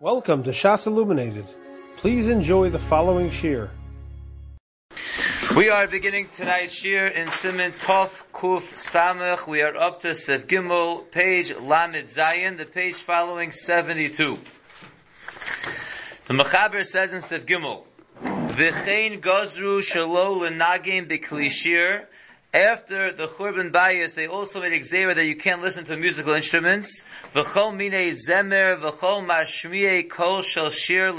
Welcome to Shas Illuminated. Please enjoy the following shir. We are beginning tonight's shir in Siman Tov Kuf Samech. We are up to Sef Gimel, page Lamed Zayin, the page following 72. The Mechaber says in Sef Gimel, V'chein gozru shalo l'nagim b'klishir, after the Churban Bayis, they also made exera that you can't listen to musical instruments. V'chol mine zemer, v'chol mashmiye kol shel shir.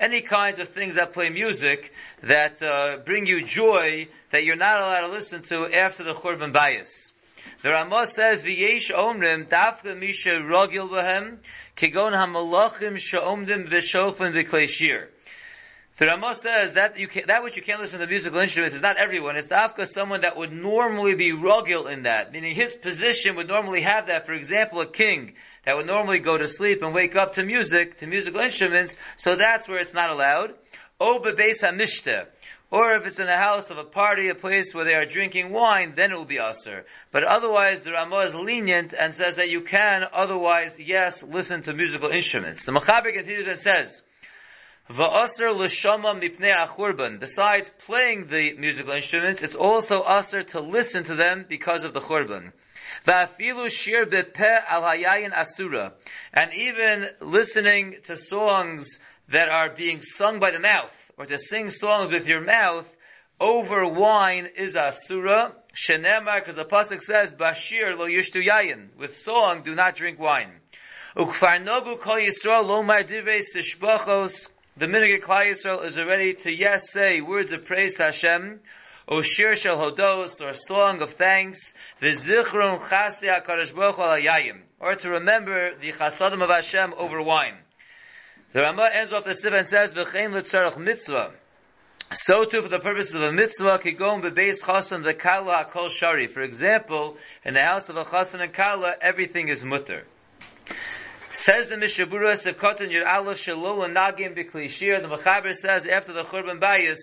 Any kinds of things that play music that uh, bring you joy that you're not allowed to listen to after the Churban Bayis. The Ramah says, "V'yesh omrim dafka misha rogil behem kigon hamalachim she'omdim v'shofim shir." The Ramah says that you can, that which you can't listen to musical instruments is not everyone. It's the afka someone that would normally be rugil in that, meaning his position would normally have that. For example, a king that would normally go to sleep and wake up to music, to musical instruments. So that's where it's not allowed. O. Or if it's in a house of a party, a place where they are drinking wine, then it will be usher. But otherwise, the Ramah is lenient and says that you can, otherwise, yes, listen to musical instruments. The Mechaber continues and says, Va'asr l'shama mipnei achurban. Besides playing the musical instruments, it's also usher to listen to them because of the churban. Va'afilu shir bepeh al hayayin asura. And even listening to songs that are being sung by the mouth, or to sing songs with your mouth, over wine is asura. Shenemar, because the pasuk says, Bashir lo yishtu yayin. With song, do not drink wine. Ukfar nogu kol yisrael lomar divrei sishbachos the Minhag Klal Yisrael is ready to yes say words of praise to Hashem, or shir shel hodos, or song of thanks, v'zichron chasdi HaKadosh Baruch Hu al or to remember the chasadim of Hashem over wine. The Ramah ends off the siv and says, v'chein l'tzarech mitzvah. So too for the purposes of a mitzvah, kigon bebeis chasan the kala kol shari. For example, in the house of a chasan and kala, everything is mutter. Says the Mishnah Mishabura Sevkotan Yud Aleph Shalol Nagim B'Klishir. The Mechaber says after the Churban Bayis,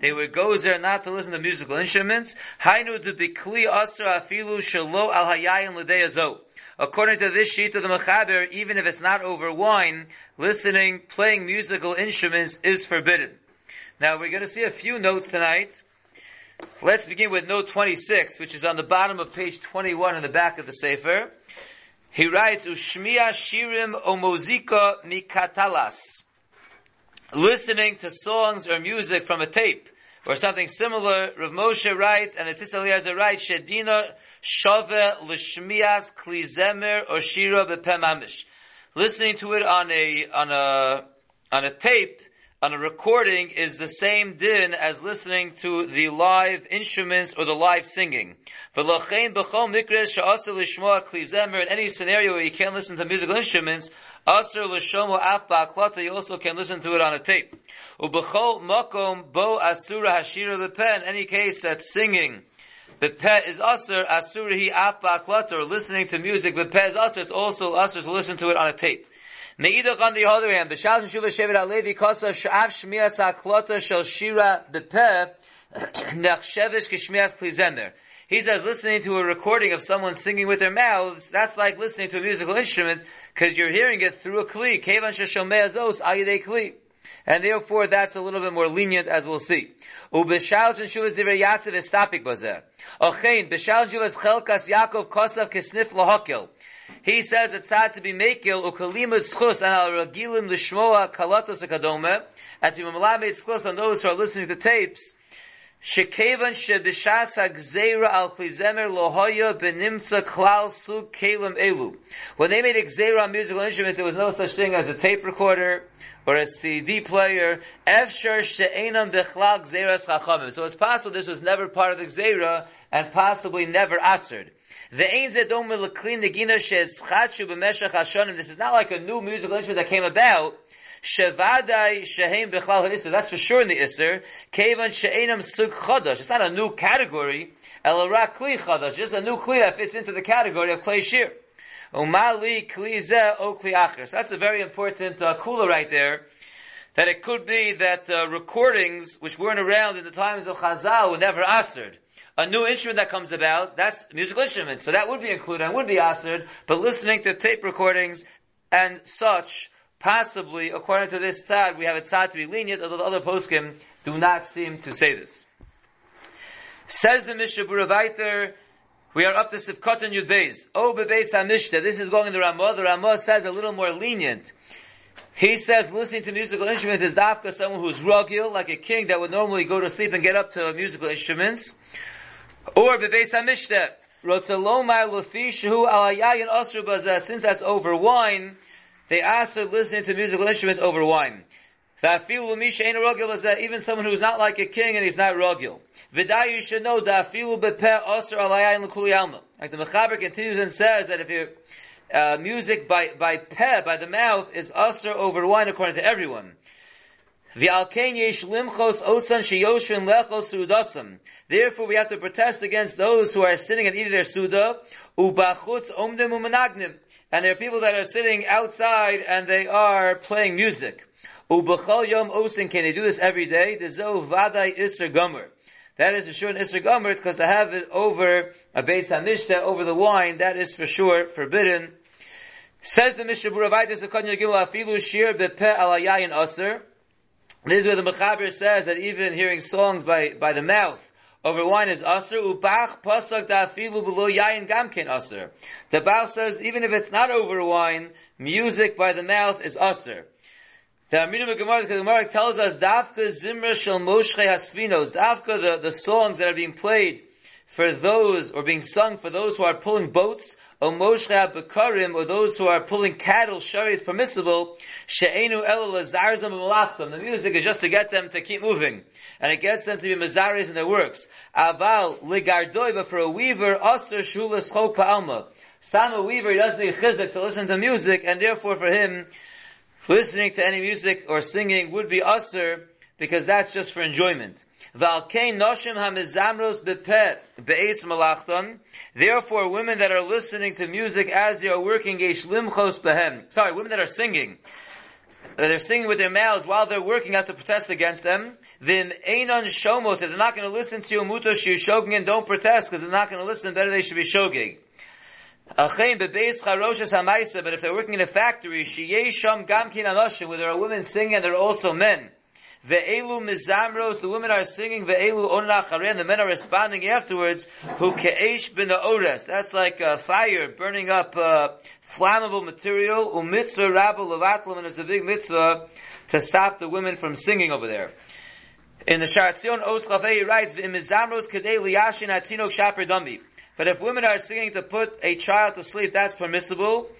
they would go there not to listen to musical instruments. Hainu du B'Kli Asra Afilu Shalo Al Hayayin L'Deyazo. According to this sheet of the Mechaber, even if it's not over wine, listening, playing musical instruments is forbidden. Now we're going to see a few notes tonight. Let's begin with note 26, which is on the bottom of page 21 in the back of the Sefer. He writes, Ushmiya Shirim Omozika Mikatalas. Listening to songs or music from a tape, or something similar, Rav Moshe writes, and the Tzitz Eliezer writes, Shedina Shove Lishmiyas Klizemer or Shira Bepemamish. Listening to it on a, on a, on a tape, on a recording is the same din as listening to the live instruments or the live singing. In any scenario where you can't listen to musical instruments, Asr l'shomo af ba'aklata, you also can listen to it on a tape. Ubechol makom bo asura hashira bepen, any case that singing, pet is asur, asura hi af ba'aklata, or listening to music, pet is asur, it's also asur to listen to it on a tape. Meidach on the other hand, b'shal shuvah shevet alevi kosa sh'av shmias ha'klota shel shira b'peh nechshevish k'shmias klizemer. He says listening to a recording of someone singing with their mouths, that's like listening to a musical instrument, because you're hearing it through a kli. Kevan sheshomei azos ayidei kli. And therefore, that's a little bit more lenient, as we'll see. Ubeshal shuvas divrei yatziv estapik bazeh. Ochein, b'shal shuvas chelkas Yaakov kosav kesnif lahokel. He says it's sad to be mekil schus and al ragilim lishmoa kalatos akadome and to be malamed schus on those who are listening to tapes. Shekevan shebishas hagzeira al klizemer lohoya benimtza klal sug kalim elu. When they made exera on musical instruments, there was no such thing as a tape recorder or a CD player. Efshar she'enam bechlal gzeras chachamim. So it's possible this was never part of the gzera and possibly never answered. This is not like a new musical instrument that came about. That's for sure in the isr. It's not a new category. Just a new kli that fits into the category of shir. Umali kli zeh. So that's a very important uh, kula right there. That it could be that uh, recordings which weren't around in the times of Chazal were never answered a new instrument that comes about, that's musical instruments. So that would be included and would be answered, but listening to tape recordings and such Possibly, according to this tzad, we have a tzad to be lenient, although the other poskim do not seem to say this. Says the Mishnah Buravaiter, we are up to Sivkot and Yud. Oh, Bebeis HaMishta. This is going in the Ramah. The Ramah says a little more lenient. He says listening to musical instruments is dafka someone who's rugil, like a king that would normally go to sleep and get up to musical instruments. Or Bebeis Shehu Alayayin Osr Since that's over wine, they ask her listening to musical instruments over wine. Even someone who's not like a king and he's not rogil. Like the Mechaber continues and says that if you uh, music by by peh by the mouth is osir over wine according to everyone. Therefore, we have to protest against those who are sitting and eating their suda. Ubachutz omdim umanagnim. And there are people that are sitting outside and they are playing music. Ubachal yom osin, can they do this every day? No vadai iser gomer. That is for sure an iser gomer, because to have it over a beis hamishta, over the wine, that is for sure forbidden. Says the Mishnah Buravaitis, Akanya Gimel Afilu Shir Bepe Alayayin Aser. This is where the Mechaber says that even hearing songs by, by the mouth, over wine is aser. Ubach pasak da'afilu below yayin gamkin aser. The Baal says even if it's not over wine, music by the mouth is aser. The Aminu Gemara, Gemara tells us, Dafka Zimra Shel Moshe Hasvinos, Dafka, the, the songs that are being played for those, or being sung for those who are pulling boats, Moshe Bekarim, or those who are pulling cattle, Shari is permissible, She'enu. The music is just to get them to keep moving. And it gets them to be Mazaris in their works. Aval Ligardoi, but for a weaver, Aser Shulas Chok Pa'alma. Sam a weaver, he doesn't need chizik to listen to music, and therefore for him, listening to any music or singing would be usher because that's just for enjoyment. Therefore, women that are listening to music as they are working. Sorry, women that are singing, uh, they're singing with their mouths while they're working have to protest against them. Then einon shomos, they're not going to listen to you muto shoging and don't protest because they're not going to listen. Better they should be shogig. But if they're working in a factory, where there are women singing and there are also men. Ve'elu mizamros, the women are singing, ve'elu onacharen, the men are responding afterwards, Who ke'esh bin ores. That's like a fire burning up uh, flammable material, umitzvah rabba levatlam, and it's a big mitzvah to stop the women from singing over there. In the Sharatzion Os Chavei, he writes, ve'imizamros kedei liyashin atinok shaper dambi. But if women are singing to put a child to sleep, that's permissible.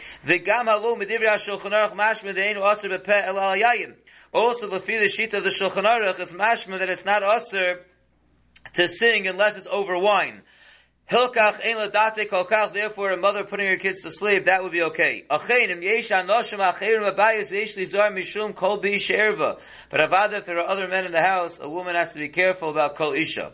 Also, the feel sheet of the Shulchan Aruch, it's mashma that it's not usher to sing unless it's over wine. Hilkach ein ladate kolkach, therefore a mother putting her kids to sleep, that would be okay. Achein, im yesh anoshim acherim abayis yesh lizar mishum kol bi erva. But avada, if there are other men in the house, a woman has to be careful about kol isha.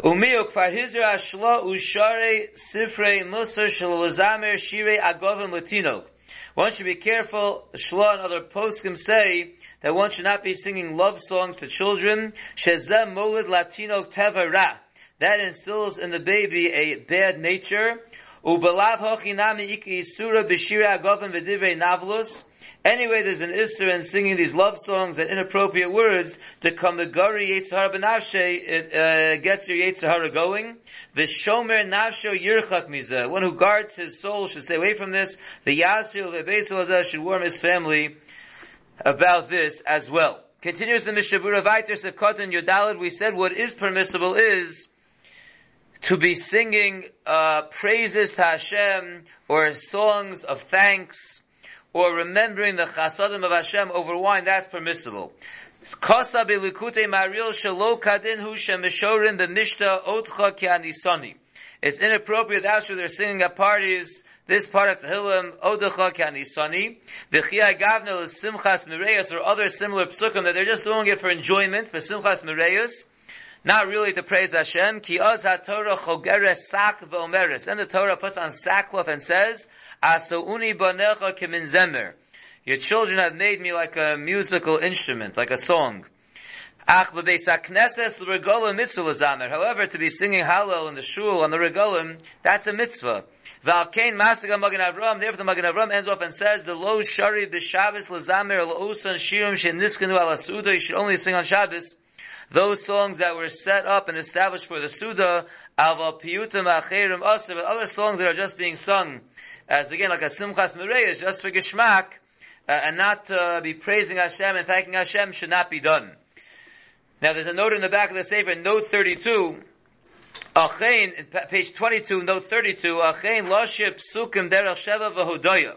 Umiuk far hizra ashla ushare sifrei musar shalazamer shire agovim latino. One should be careful. Shla and other poskim say that one should not be singing love songs to children. Shezem molid latino tevara. That instills in the baby a bad nature. Ubalav hochinami iki sura b'shira agovim v'divrei navlus. Anyway, there's an Isser in singing these love songs and inappropriate words to come the Gari Yetzirah Benavshe, it uh, gets your Yetzirah going. The Shomer Navsho Yirchak Mizah, one who guards his soul should stay away from this. The Yasir Lebesil should warm his family about this as well. Continues the Mishabura Vaiter Sevkot and Yodalad, we said what is permissible is to be singing uh, praises to Hashem or songs of thanks or remembering the chasadim of Hashem over wine, that's permissible. It's inappropriate after they're singing at parties, this part of the Hillim, Odecha Kanisani, the Chia Gavnel is Simchas Mireus or other similar psukim that they're just doing it for enjoyment, for Simchas Mireus, not really to praise Hashem. Ki oz ha-Torah chogeres sak v'omeres. Then the Torah puts on sackcloth and says, Asauni banecha kemin zemer. Your children have made me like a musical instrument, like a song. However, to be singing Hallel in the shul on the regalim, that's a mitzvah. Valkain Masaga Magen Avram, therefore the Magen Avram ends off and says, the Lo Shari B'Shabbos Lazamer La'usan Shirim Sheniskanu Ala Suda, you should only sing on Shabbos. Those songs that were set up and established for the Suda, Ava Piyutam Acherim Aser, but other songs that are just being sung, as again, like a Simchas Mereyes, just for Geshmak, uh, and not to uh, be praising Hashem and thanking Hashem should not be done. Now there's a note in the back of the Sefer, note 32, Achein, page 22, note 32, Achein Loship Psukim Derech Sheva V'Hodoya.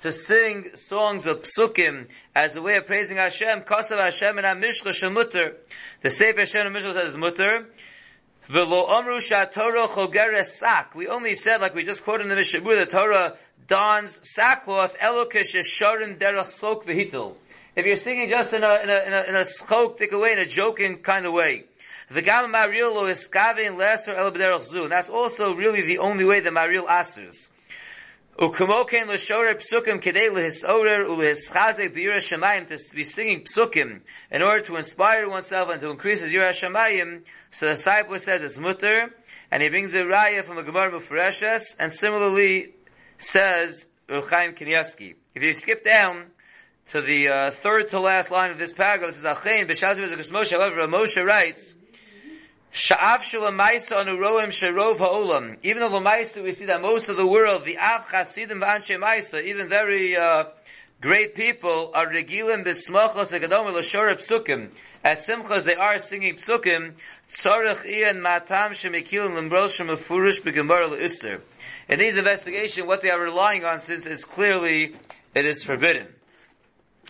To sing songs of psukim as a way of praising Hashem, Kosav Hashem and Amishcha Shemutter. The Sefer Hashem and Mishcha says Mutter. V'lo Omru Torah Chogeres Sak. We only said, like we just quoted in the Mishabur, the Torah dons sackcloth, Elokish Sharon Derech Sok V'Hitel. If you're singing just in a, in a, in a, in a take away, in a joking kind of way. The Gam Maril lo iskavin lesser el zu. And that's also really the only way the Maril asers. Ukumoken l'shorer psukim kedei lehisorer ulehischazek b'yira shemayim to be singing psukim in order to inspire oneself and to increase his yira shemayim. So the disciple says it's mutter, and he brings a raya from a Gemara Mufreshes, and similarly says Rav Chaim Kanievsky. If you skip down to the uh, third to last line of this paragraph, it says Achein b'shaz Moshe. However, Moshe writes Sha'af shalamaisa anuroim sharov ha'olam. Even though lamaisa we see that most of the world, the av chasidim v'anshe maisa, even very uh, great people, are regilim b'smachos egadom l'shor psukim. At simchas they are singing psukim. Tzarech iyan matam shemikilim l'mbrol shemafurish b'gemar l'isser. In these investigations, what they are relying on, since it's clearly it is forbidden.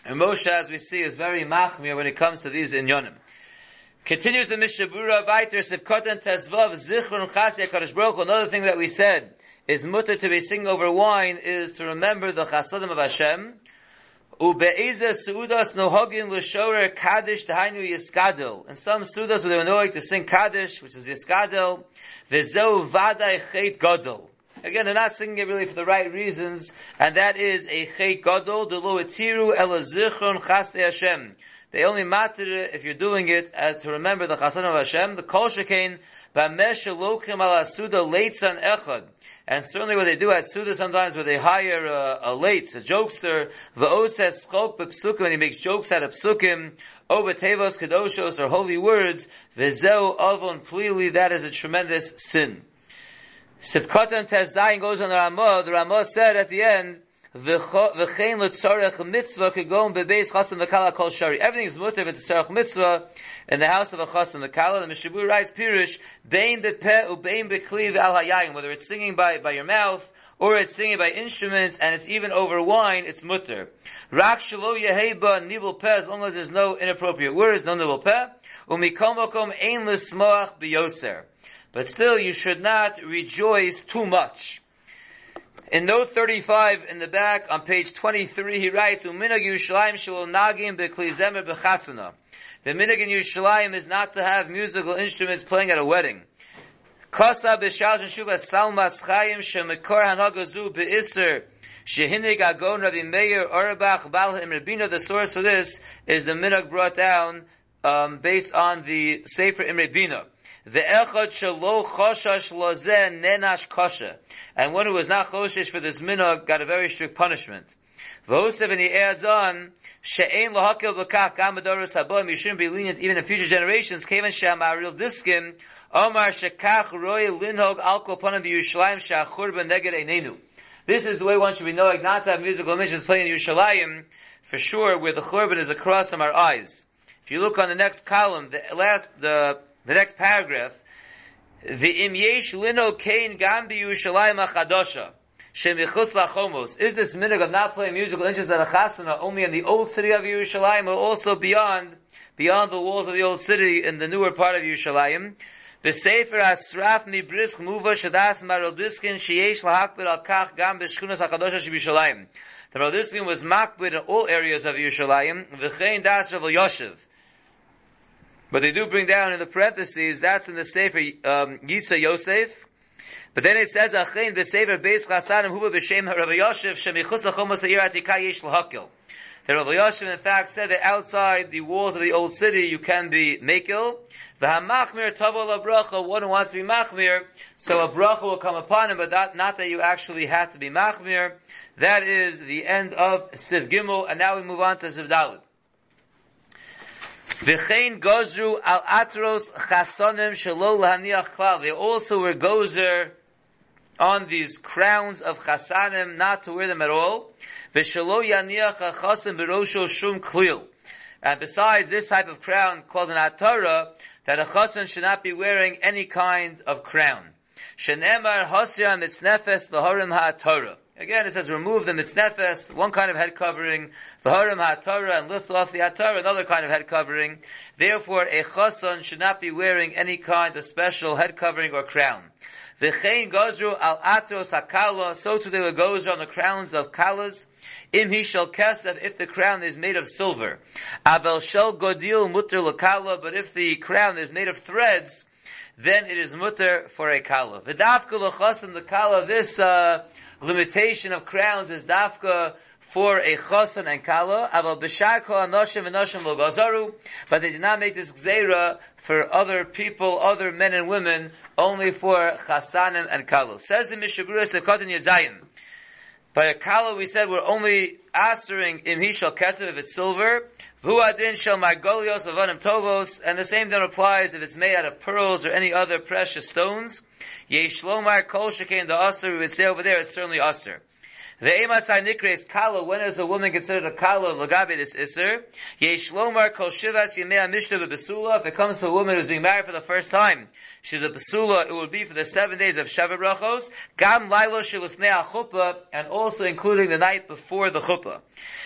And Moshe, as we see, is very machmir when it comes to these inyonim. Continues the Mishabura Viter Sivkotan Tezvav Zichrun Chasya Kadosh Baruch Another thing that we said is mutter to be singing over wine is to remember the Chasadim of Hashem. Ube'ezah Suudas Nohogin L'Shorer Kaddish Tahainu Yiskadil. In some Suudas where they were knowing to sing Kaddish, which is Yiskadil, V'zeu Vadai Chet Godel. Again, they're not singing it really for the right reasons, and that is a Chet Godel, Delo Etiru Ela Zichrun Chaste Hashem. They only matter if you're doing it uh, to remember the Chassan of Hashem. The Kol Shekain, Bamesh Elokim Suda Leitzan Echad. And certainly what they do at Suda sometimes where they hire a, a late, a jokester, the V'oses Chok B'Psukim, and he makes jokes out of Psukim, Obatevos Kedoshos, or holy words, V'zeu Avon Plili, that is a tremendous sin. Sivkotan Tezayin goes on the Ramah, the Ramah said at the end, V'chein l'tzorech mitzvah kegom bebeis chasam v'kala kol shari. Everything is mutter if it's a tzorech mitzvah in the house of a chasam v'kala. The Mishabur writes, Pirush, bein bepeh ubein bekli v'al hayayim. Whether it's singing by, by your mouth, or it's singing by instruments, and it's even over wine, it's mutter. Rak shalo yeheba nibul peh, as long as there's no inappropriate words, no nibul peh. Umikom okom ein l'smoach biyoser. But still, you should not rejoice too much. In note 35 in the back on page 23 he writes. The minhag in Yerushalayim is not to have musical instruments playing at a wedding. Kosa b'shal shuva salmas chayim shemekor hanagazu be'isr shehinig agon Rabbi Meir Orbach Bal Rabina. The source for this is the minhag brought down um, based on the Sefer Imre Bina. The echad shelo choshash lozen nenash kosha. And one who was not choshish for this minhag got a very strict punishment. V'osev and he adds on, she'ein lohakil b'kach gam adoros habom, you shouldn't be lenient even in future generations, kevan sham aril diskim, omar shekach roy linhog alko panam b'Yushalayim sha'churban neged einenu. This is the way one should be knowing not to have musical missions playing in Yerushalayim, for sure, where the churban is across from our eyes. If you look on the next column, the last, the the next paragraph, the im yesh lino kain gam biyushalayim achadosha. Shemichutz lachomos. Is this minhag of not playing musical instruments at a chasana only in the old city of Yerushalayim or also beyond, beyond the walls of the old city in the newer part of Yerushalayim? The Sefer Asraf Nibrisk Muva Shadas Marodiskin Sheyesh Lahakbid Al Kach Gam B'Shchunas HaKadosha Shebishalayim. The Marodiskin was makbid in all areas of Yerushalayim. V'chein Das Rav Yoshev. But they do bring down in the parentheses, that's in the Sefer um, Yosef. But then it says, Achin, the Sefer Beis Chasanim Huba B'Shem Rav Yosef, Shemichus HaChomos Ha'ir Atika Yesh L'Hakil. The Rav Yashim in fact said that outside the walls of the old city you can be makil. The hamachmir tavol bracha, one who wants to be machmir, so a bracha will come upon him, but that, not that you actually have to be machmir. That is the end of Siv Gimel, and now we move on to Siv Dalit. V'chein gozru al atros chasonim shelo lahaniach klal. They also were gozer on these crowns of chasanim, not to wear them at all. V'shelo yaniach achasim berosho shum klil. And besides this type of crown called an atara, that a chasan should not be wearing any kind of crown. Shenemar hasya mitznefes v'horim ha'atara. Again, it says remove the mitznefes, one kind of head covering, v'harim ha'atara, and lift off the atara, another kind of head covering. Therefore, a chason should not be wearing any kind of special head covering or crown. V'chein gozru al atros hakala, so too they will gozer on the crowns of kalas. Im he shall kesef if the crown is made of silver. Abel shel godil mutter lakala, but if the crown is made of threads, then it is mutter for a kala. V'dafka l'chasim the kala, this, uh, limitation of crowns is dafka for a chosan and kala, aval b'shar anoshim v'noshim lo but they did not make this gzeira for other people, other men and women, only for chasanim and kalu. Says the Mishaburas the Kotan Yezayim. By a kala we said we're only answering im he shall kesef if it's silver, V'hu adin shel margolios avanim tovos, and the same then applies if it's made out of pearls or any other precious stones. Yesh lomar kol shekein the aser, we would say over there it's certainly aser. The emasai nikres kala, when is a woman considered a kala? Lagabi this iser? Yesh lomar kol shivas yemei mishta besula, if it comes to a woman who's being married for the first time, she's a besula, it will be for the seven days of Sheva Brachos, gam lailo shilifnei chuppah, and also including the night before the chuppah.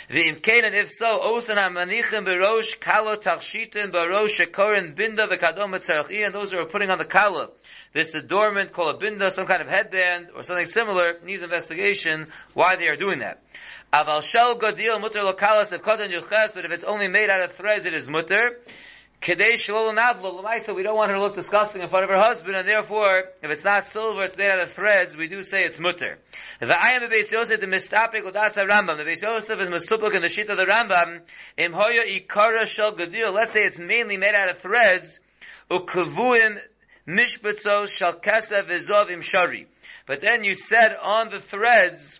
The imkain, and if so, osan ha-manichim berosh kalo tachshitim berosh shekorin binda v'kadom etzarech and those who are putting on the kala, this adornment called a binda, some kind of headband, or something similar, needs investigation why they are doing that. Aval shel godil mutter lokalas if kodan yuches, but if it's only made out of threads, it is mutter. Kedei shalol navlo l'maisa, we don't want her to look disgusting in front of her husband, and therefore, if it's not silver, it's made out of threads, we do say it's mutter. The ayam Beis Yosef, the mistapik udas Rambam, the Beis Yosef is misupuk in the sheet of the Rambam, im hoya ikara shel gadil, let's say it's mainly made out of threads, ukavuim mishbetzo shal kasev v'zov im shari. But then you said on the threads,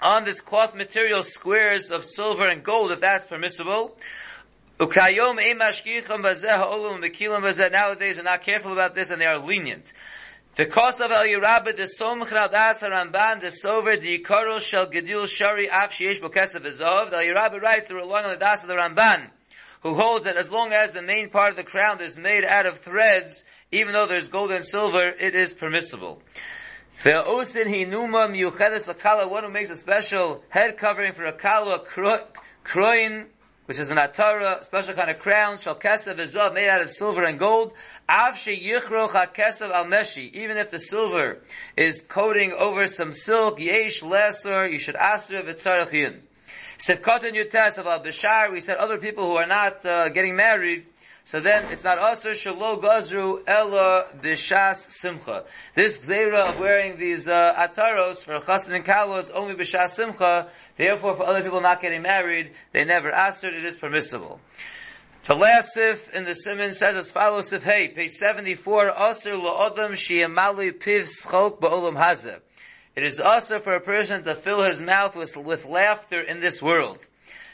on this cloth material, squares of silver and gold, if that's permissible, Nowadays, are not careful about this, and they are lenient. The cost of El Yerabah, the Somch Das Ramban, the Sover, the Yikaro Shel Gedil Shari Af Sheish Bokesav Azov. El Yerabah writes, they're relying on the Das of the Ramban, who holds that as long as the main part of the crown is made out of threads, even though there's gold and silver, it is permissible. Ve'osin hinuma miyuchedes lakala, one who makes a special head covering for a kala, kroin, which is an atara, special kind of crown, shal kesev v'zav, made out of silver and gold. Av sheyichroch ha-kesev al meshi, even if the silver is coating over some silk, yesh lesser, you should ask aser v'tzarech yin. Sefkatan yutes of al bishar, we said other people who are not uh, getting married, so then it's not aser shalo gazru ella b'shas simcha. This gzeira of wearing these uh, ataros for chasen and kalos only b'shas simcha Therefore, for other people not getting married, they never asked it, it is permissible. The last sif in the Simon says as follows, sif hey, page 74, Aser la'odam shi'amali piv schok ba'olam hazeh. It is also for a person to fill his mouth with, with laughter in this world.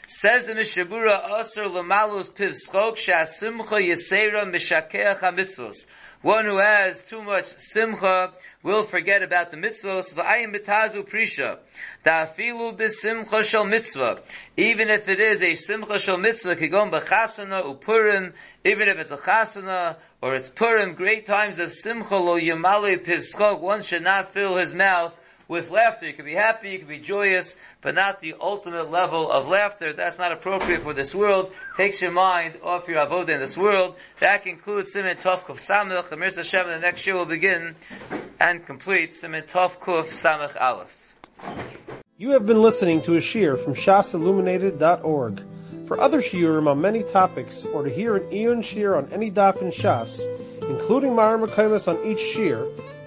Says the Mishabura, Aser l'malus piv schok sha'asimcha yisera mishakeach ha-mitzvos. One who has too much simcha will forget about the mitzvahs. V'ayim b'tazu prisha. Da'afilu b'simcha shel mitzvah. Even if it is a simcha shel mitzvah, kigon b'chasana upurim, even if it's a chasana, or it's purim, great times of simcha lo yamale pivskog, one should not fill his mouth with laughter. You can be happy, you can be joyous, but not the ultimate level of laughter. That's not appropriate for this world. Takes your mind off your avodah in this world. That concludes Simen Tov Kuf Samech. The Mirza Shem, the next year will begin and complete Simen Tov Kuf Samech Aleph. You have been listening to a shiur from shasilluminated.org. For other shiurim on many topics, or to hear an Eon shiur on any daf in Shas, including Mara Makaimas on each shiur,